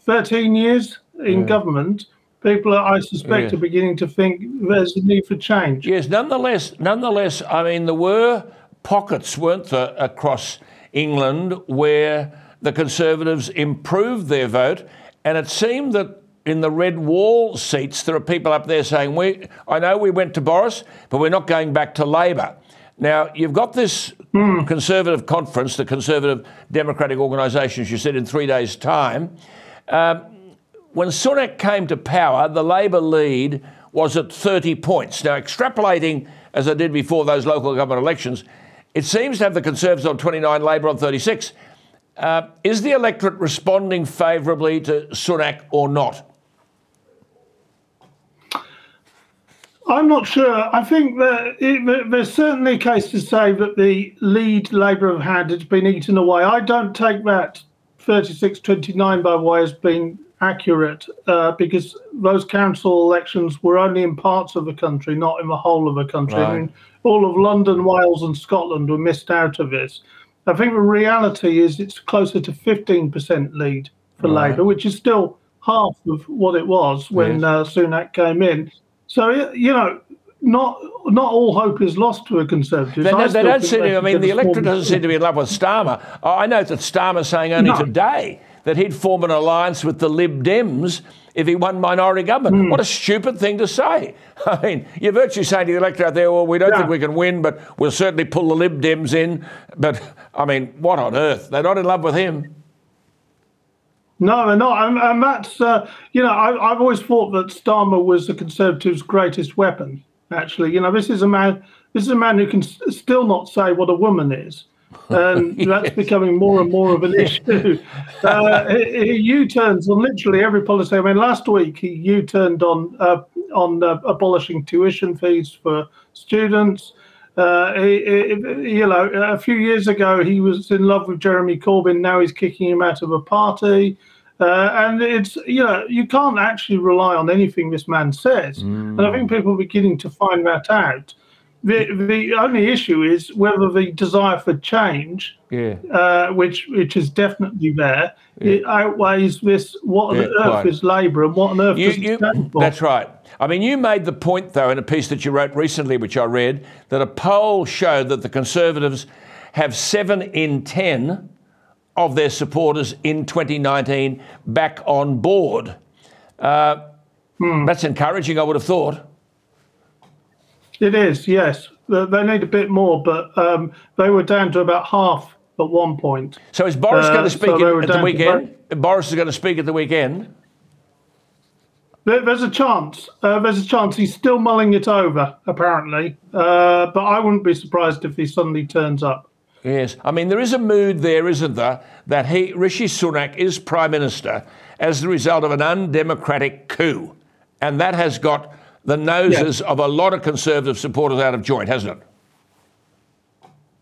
13 years in government, people, are, I suspect, Yeah. are beginning to think there's a need for change. Yes, nonetheless, nonetheless, I mean, there were pockets, weren't there, across England where the Conservatives improved their vote, and it seemed that in the red wall seats, there are people up there saying, "We, I know we went to Boris, but we're not going back to Labor." Now you've got this hmm. Conservative conference, the Conservative Democratic Organisation, as you said, in three days' time. Um, when Sunak came to power, the Labor lead was at 30 points. Now, extrapolating as I did before those local government elections, it seems to have the Conservatives on 29, Labor on 36. Uh, is the electorate responding favourably to Sunak or not? I'm not sure. I think that it, there's certainly a case to say that the lead Labour have had has been eaten away. I don't take that 36 29 by way as being accurate uh, because those council elections were only in parts of the country, not in the whole of the country. Right. I mean, all of London, Wales, and Scotland were missed out of this. I think the reality is it's closer to 15% lead for Right. Labour, which is still half of what it was when Yes. uh, Sunak came in. So you know, not not all hope is lost to a Conservatives. They, I they don't seem to. I mean, the electorate doesn't seem to be in love with Starmer. I know that Starmer's saying only No. today that he'd form an alliance with the Lib Dems if he won minority government. Hmm. What a stupid thing to say. I mean, you're virtually saying to the electorate out there, well, we don't Yeah. think we can win, but we'll certainly pull the Lib Dems in. But, I mean, what on earth? They're not in love with him. No, they're not, and, and that's uh, you know I, I've always thought that Starmer was the Conservatives' greatest weapon. Actually, you know, this is a man. This is a man who can still not say what a woman is, and that's becoming more and more of an issue. Uh, he, he U-turns on literally every policy. I mean, last week he U-turned on uh, on uh, abolishing tuition fees for students. Uh, he, he- you know, a few years ago he was in love with Jeremy Corbyn. Now he's kicking him out of a party. Uh, and it's you know you can't actually rely on anything this man says, and I think people are beginning to find that out. The the only issue is whether the desire for change, Yeah. uh, which which is definitely there, it outweighs this. What on Yeah, earth quite. is Labour, and what on earth You, does you, stand for? that's right. I mean, you made the point, though, in a piece that you wrote recently, which I read, that a poll showed that the Conservatives have seven in 10 of their supporters in 2019 back on board. Uh, Hmm. That's encouraging, I would have thought. It is, yes. They need a bit more, but um, they were down to about half at one point. So is Boris Uh, going to speak in- were at the down to weekend? Boris is going to speak at the weekend. There, there's a chance. Uh, there's a chance he's still mulling it over, apparently. Uh, but I wouldn't be surprised if he suddenly turns up. Yes, I mean there is a mood there, isn't there, that he Rishi Sunak is prime minister as the result of an undemocratic coup, and that has got the noses of a lot of conservative supporters out of joint, hasn't it?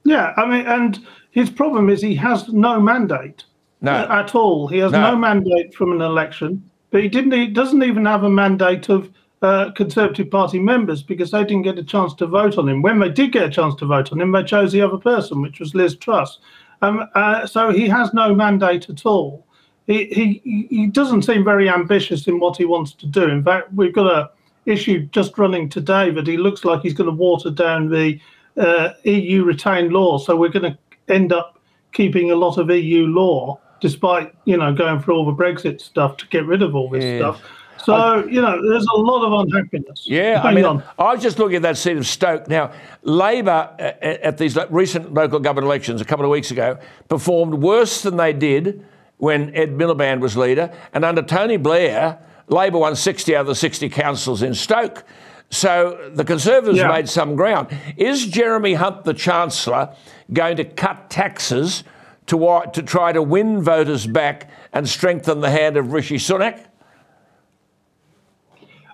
Yeah, I mean, and his problem is he has no mandate No. at all. He has No. no. mandate from an election, but he didn't. He doesn't even have a mandate of uh, Conservative Party members because they didn't get a chance to vote on him. When they did get a chance to vote on him, they chose the other person, which was Liz Truss. Um, uh, so he has no mandate at all. He, he he doesn't seem very ambitious in what he wants to do. In fact, we've got a issue just running today that he looks like he's going to water down the uh, EU retained law. So we're going to end up keeping a lot of EU law, despite you know going through all the Brexit stuff to get rid of all this Yes. stuff. So you know, there's a lot of unhappiness. Yeah, I mean, on. I was just looking at that seat of Stoke. Now, Labor uh, at these recent local government elections a couple of weeks ago performed worse than they did when Ed Miliband was leader, and under Tony Blair, Labor won 60 out of the 60 councils in Stoke. So the Conservatives Yeah. made some ground. Is Jeremy Hunt, the Chancellor, going to cut taxes to, to try to win voters back and strengthen the hand of Rishi Sunak?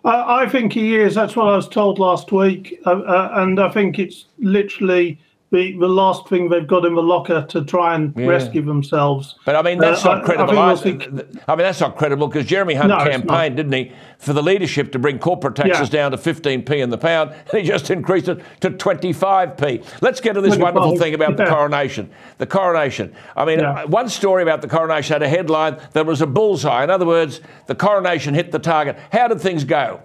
I, I think he is. That's what I was told last week, uh, uh, and I think it's literally the, the last thing they've got in the locker to try and Yeah. rescue themselves. But I mean, that's Uh, not I- I credible. think we'll see- I mean, that's not credible because Jeremy Hunt No, campaigned, didn't he, for the leadership to bring corporate taxes Yeah. down to 15p in the pound, and he just increased it to 25p. Let's get to this 25, wonderful thing about the coronation. The coronation. I mean, Yeah. uh, one story about the coronation had a headline that was a bullseye. In other words, the coronation hit the target. How did things go?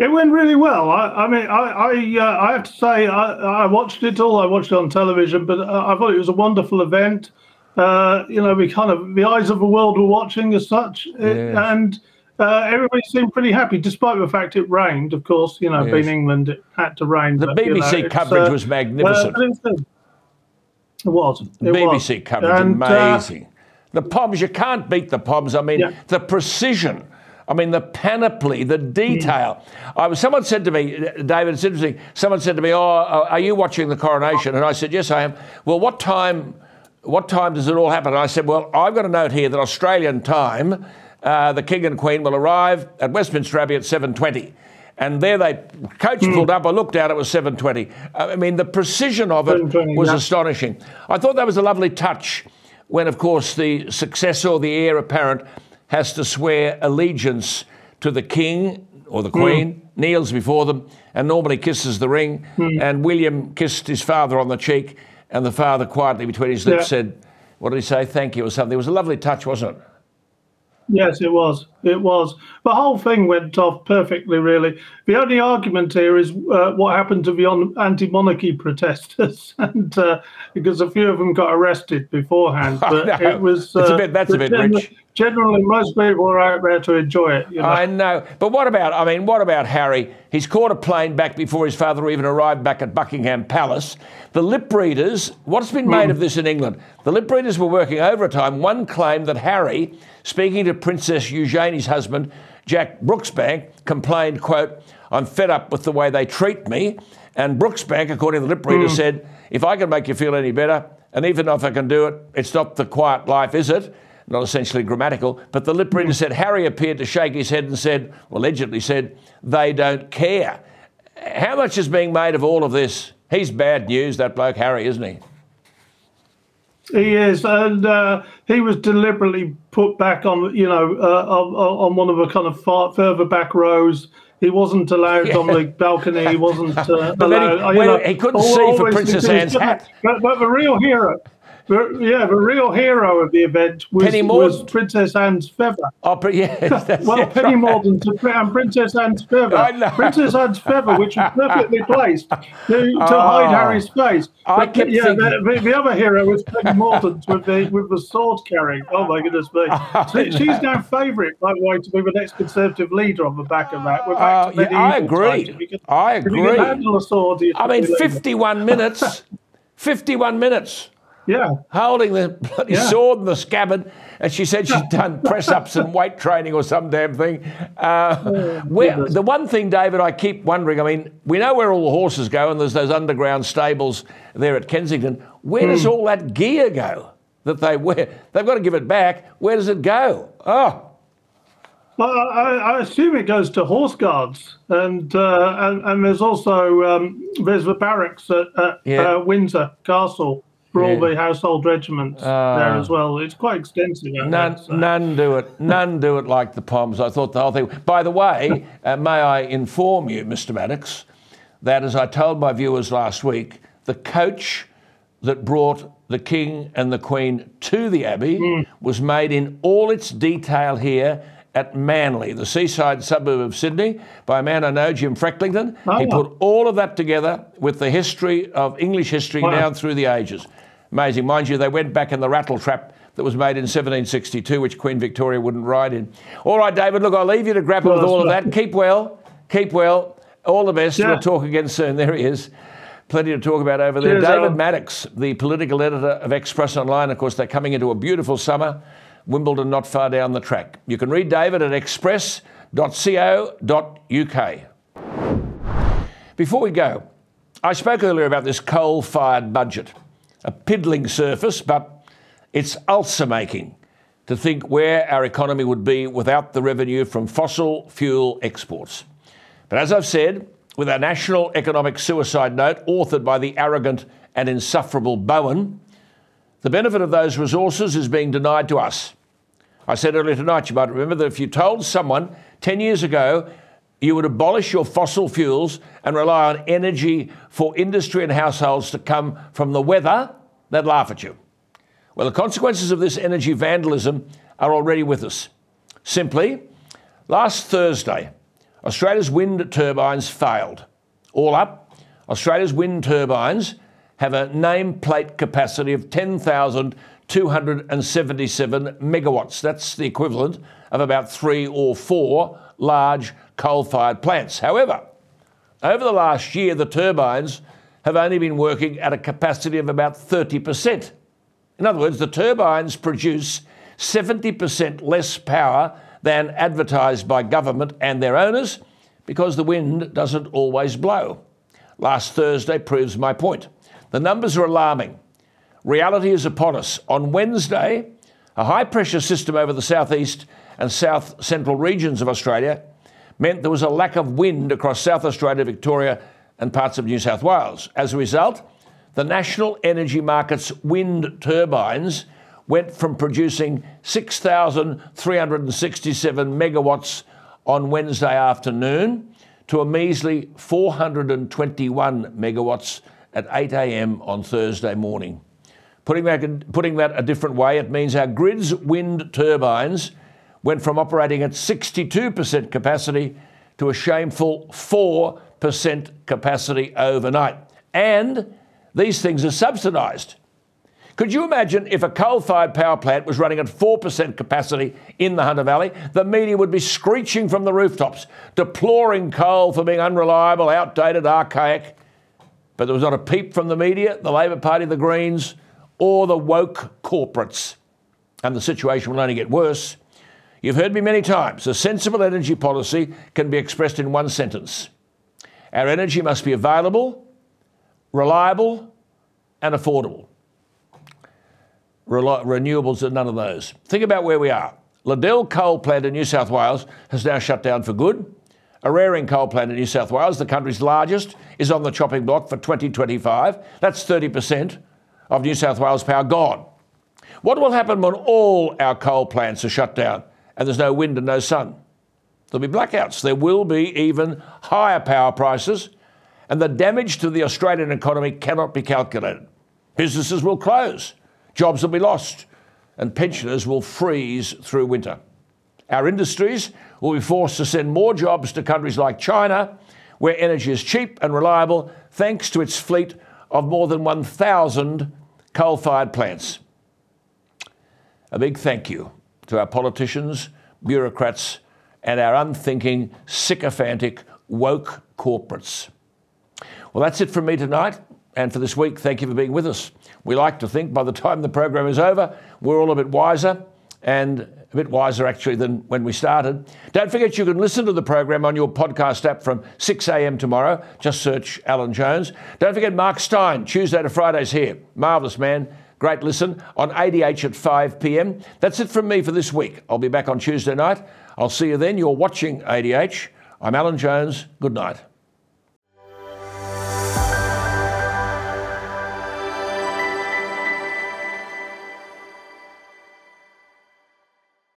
It went really well. I, I mean, I I, uh, I have to say, I, I watched it all. I watched it on television, but uh, I thought it was a wonderful event. Uh, you know, we kind of the eyes of the world were watching as such, It- Yes. and uh, everybody seemed pretty happy, despite the fact it rained. Of course, you know, Yes. being England, it had to rain. The but, you know, BBC coverage uh, was magnificent. uh, uh, it was. It BBC was. coverage, And, uh, amazing. the POMs, you can't beat the POMs. I mean, Yeah. the precision. I mean, the panoply, the detail. I was, someone said to me, David, it's interesting. Someone said to me, "Oh, are you watching the coronation?" And I said, "Yes, I am." Well, what time what time does it all happen? And I said, well, I've got a note here that Australian time, uh, the King and Queen will arrive at Westminster Abbey at 7.20. And there they, coach Hmm. pulled up, I looked out, it was 7.20. Uh, I mean, the precision of it was yeah. astonishing. I thought that was a lovely touch when, of course, the successor the heir apparent has to swear allegiance to the King or the hmm. Queen, kneels before them, and normally kisses the ring. Hmm. And William kissed his father on the cheek, and the father quietly between his lips Yeah. said, What did he say? Thank you, or something. It was a lovely touch, wasn't it? Yes, it was. It was. The whole thing went off perfectly, really. The only argument here is uh, what happened to the anti-monarchy protesters, and uh, because a few of them got arrested beforehand. But it was. It's a uh, bit- that's a bit gen- rich. Generally, most people are out there to enjoy it. You know? I know. But what about, I mean, what about Harry? He's caught a plane back before his father even arrived back at Buckingham Palace. The lip readers, what's been made of this in England? The lip readers were working overtime. One claimed that Harry, speaking to Princess Eugenie's husband, Jack Brooksbank, complained, quote, I'm fed up with the way they treat me. And Brooksbank, according to the lip reader, hmm. said, if I can make you feel any better, and even if I can do it, it's not the quiet life, is it? not essentially grammatical, but the lip reader hmm. said Harry appeared to shake his head and said, well, allegedly said, they don't care. How much is being made of all of this? He's bad news, that bloke Harry, isn't he? He is, and uh, he was deliberately put back on, you know, uh, on, on one of the kind of far, further back rows. He wasn't allowed on the balcony. He wasn't uh, then he- allowed. you know, he couldn't see for Princess Anne's hat. But, but the real hero, the, yeah, the real hero of the event was, was Princess Anne's feather. Oh, but yes, that's Well, Penny right. Mordaunt to, and Princess Anne's feather. I know. Princess Anne's feather, which was perfectly placed to, to Oh. hide Harry's face. I But, yeah, thinking- the, the, the other hero was Penny Mordaunt with the with the sword carrying. Oh my goodness me! So she's now favourite, by the way, to be the next Conservative leader on the back of that. We're back Uh, to yeah, I agree. times. If you can- I agree. can handle a sword, I mean. 51 minutes, 51 minutes. Yeah. holding the bloody Yeah. sword in the scabbard, and she said she'd done press ups and weight training or some damn thing. Uh, where, the one thing, David, I keep wondering I mean, we know where all the horses go, and there's those underground stables there at Kensington. Where does all that gear go that they wear? They've got to give it back. Where does it go? Oh, Well, I, I assume it goes to horse guards, and uh, and, and there's also um, there's the barracks at, at Yeah. uh, Windsor Castle for all the household regiments there as well. It's quite extensive. None, so- none do it. None do it like the Poms. I thought the whole thing. By the way, uh, may I inform you, Mr. Maddox, that as I told my viewers last week, the coach that brought the King and the Queen to the Abbey was made in all its detail here at Manly, the seaside suburb of Sydney, by a man I know, Jim Frecklington. Oh, he Oh. put all of that together with the history of English history Wow. down through the ages. Amazing. Mind you, they went back in the rattle trap that was made in 1762, which Queen Victoria wouldn't ride in. All right, David, look, I'll leave you to grapple with Well, all of that. Keep well. Keep well. All the best. Yeah. We'll talk again soon. There he is. Plenty to talk about over there. Cheers, David Alan. Maddox, the political editor of Express Online. Of course, they're coming into a beautiful summer. Wimbledon not far down the track. You can read David at express.co.uk. Before we go, I spoke earlier about this coal fired budget. A piddling surface, but it's ulcer making to think where our economy would be without the revenue from fossil fuel exports. But as I've said, with our national economic suicide note, authored by the arrogant and insufferable Bowen, the benefit of those resources is being denied to us. I said earlier tonight, you might remember that if you told someone 10 years ago you would abolish your fossil fuels and rely on energy for industry and households to come from the weather, they'd laugh at you. Well, the consequences of this energy vandalism are already with us. Simply, last Thursday, Australia's wind turbines failed. All up, Australia's wind turbines have a nameplate capacity of 10,277 megawatts. That's the equivalent of about three or four large coal fired plants. However, over the last year, the turbines have only been working at a capacity of about 30%. In other words, the turbines produce 70% less power than advertised by government and their owners because the wind doesn't always blow. Last Thursday proves my point. The numbers are alarming. Reality is upon us. On Wednesday, a high pressure system over the southeast and south central regions of Australia meant there was a lack of wind across South Australia, Victoria, and parts of New South Wales. As a result, the national energy market's wind turbines went from producing 6,367 megawatts on Wednesday afternoon to a measly 421 megawatts at 8 a.m. on Thursday morning. Putting that, putting that a different way, it means our grid's wind turbines went from operating at 62% capacity to a shameful 4% capacity overnight. And these things are subsidised. Could you imagine if a coal fired power plant was running at 4% capacity in the Hunter Valley? The media would be screeching from the rooftops, deploring coal for being unreliable, outdated, archaic. But there was not a peep from the media, the Labor Party, the Greens, or the woke corporates. And the situation will only get worse. You've heard me many times. A sensible energy policy can be expressed in one sentence Our energy must be available, reliable, and affordable. renewables are none of those. Think about where we are. Liddell coal plant in New South Wales has now shut down for good. A Eraring coal plant in New South Wales, the country's largest, is on the chopping block for 2025. That's 30% of New South Wales power gone. What will happen when all our coal plants are shut down and there's no wind and no sun? There'll be blackouts. There will be even higher power prices, and the damage to the Australian economy cannot be calculated. Businesses will close, jobs will be lost, and pensioners will freeze through winter. Our industries will be forced to send more jobs to countries like China, where energy is cheap and reliable thanks to its fleet of more than 1,000 coal fired plants. A big thank you to our politicians, bureaucrats, and our unthinking, sycophantic, woke corporates. Well, that's it from me tonight. And for this week, thank you for being with us. We like to think by the time the program is over, we're all a bit wiser and a bit wiser actually than when we started. Don't forget you can listen to the program on your podcast app from 6 a.m. tomorrow. Just search Alan Jones. Don't forget Mark Steyn, Tuesday to Fridays here. Marvellous man. Great listen on ADH at 5 p.m. That's it from me for this week. I'll be back on Tuesday night. I'll see you then. You're watching ADH. I'm Alan Jones. Good night.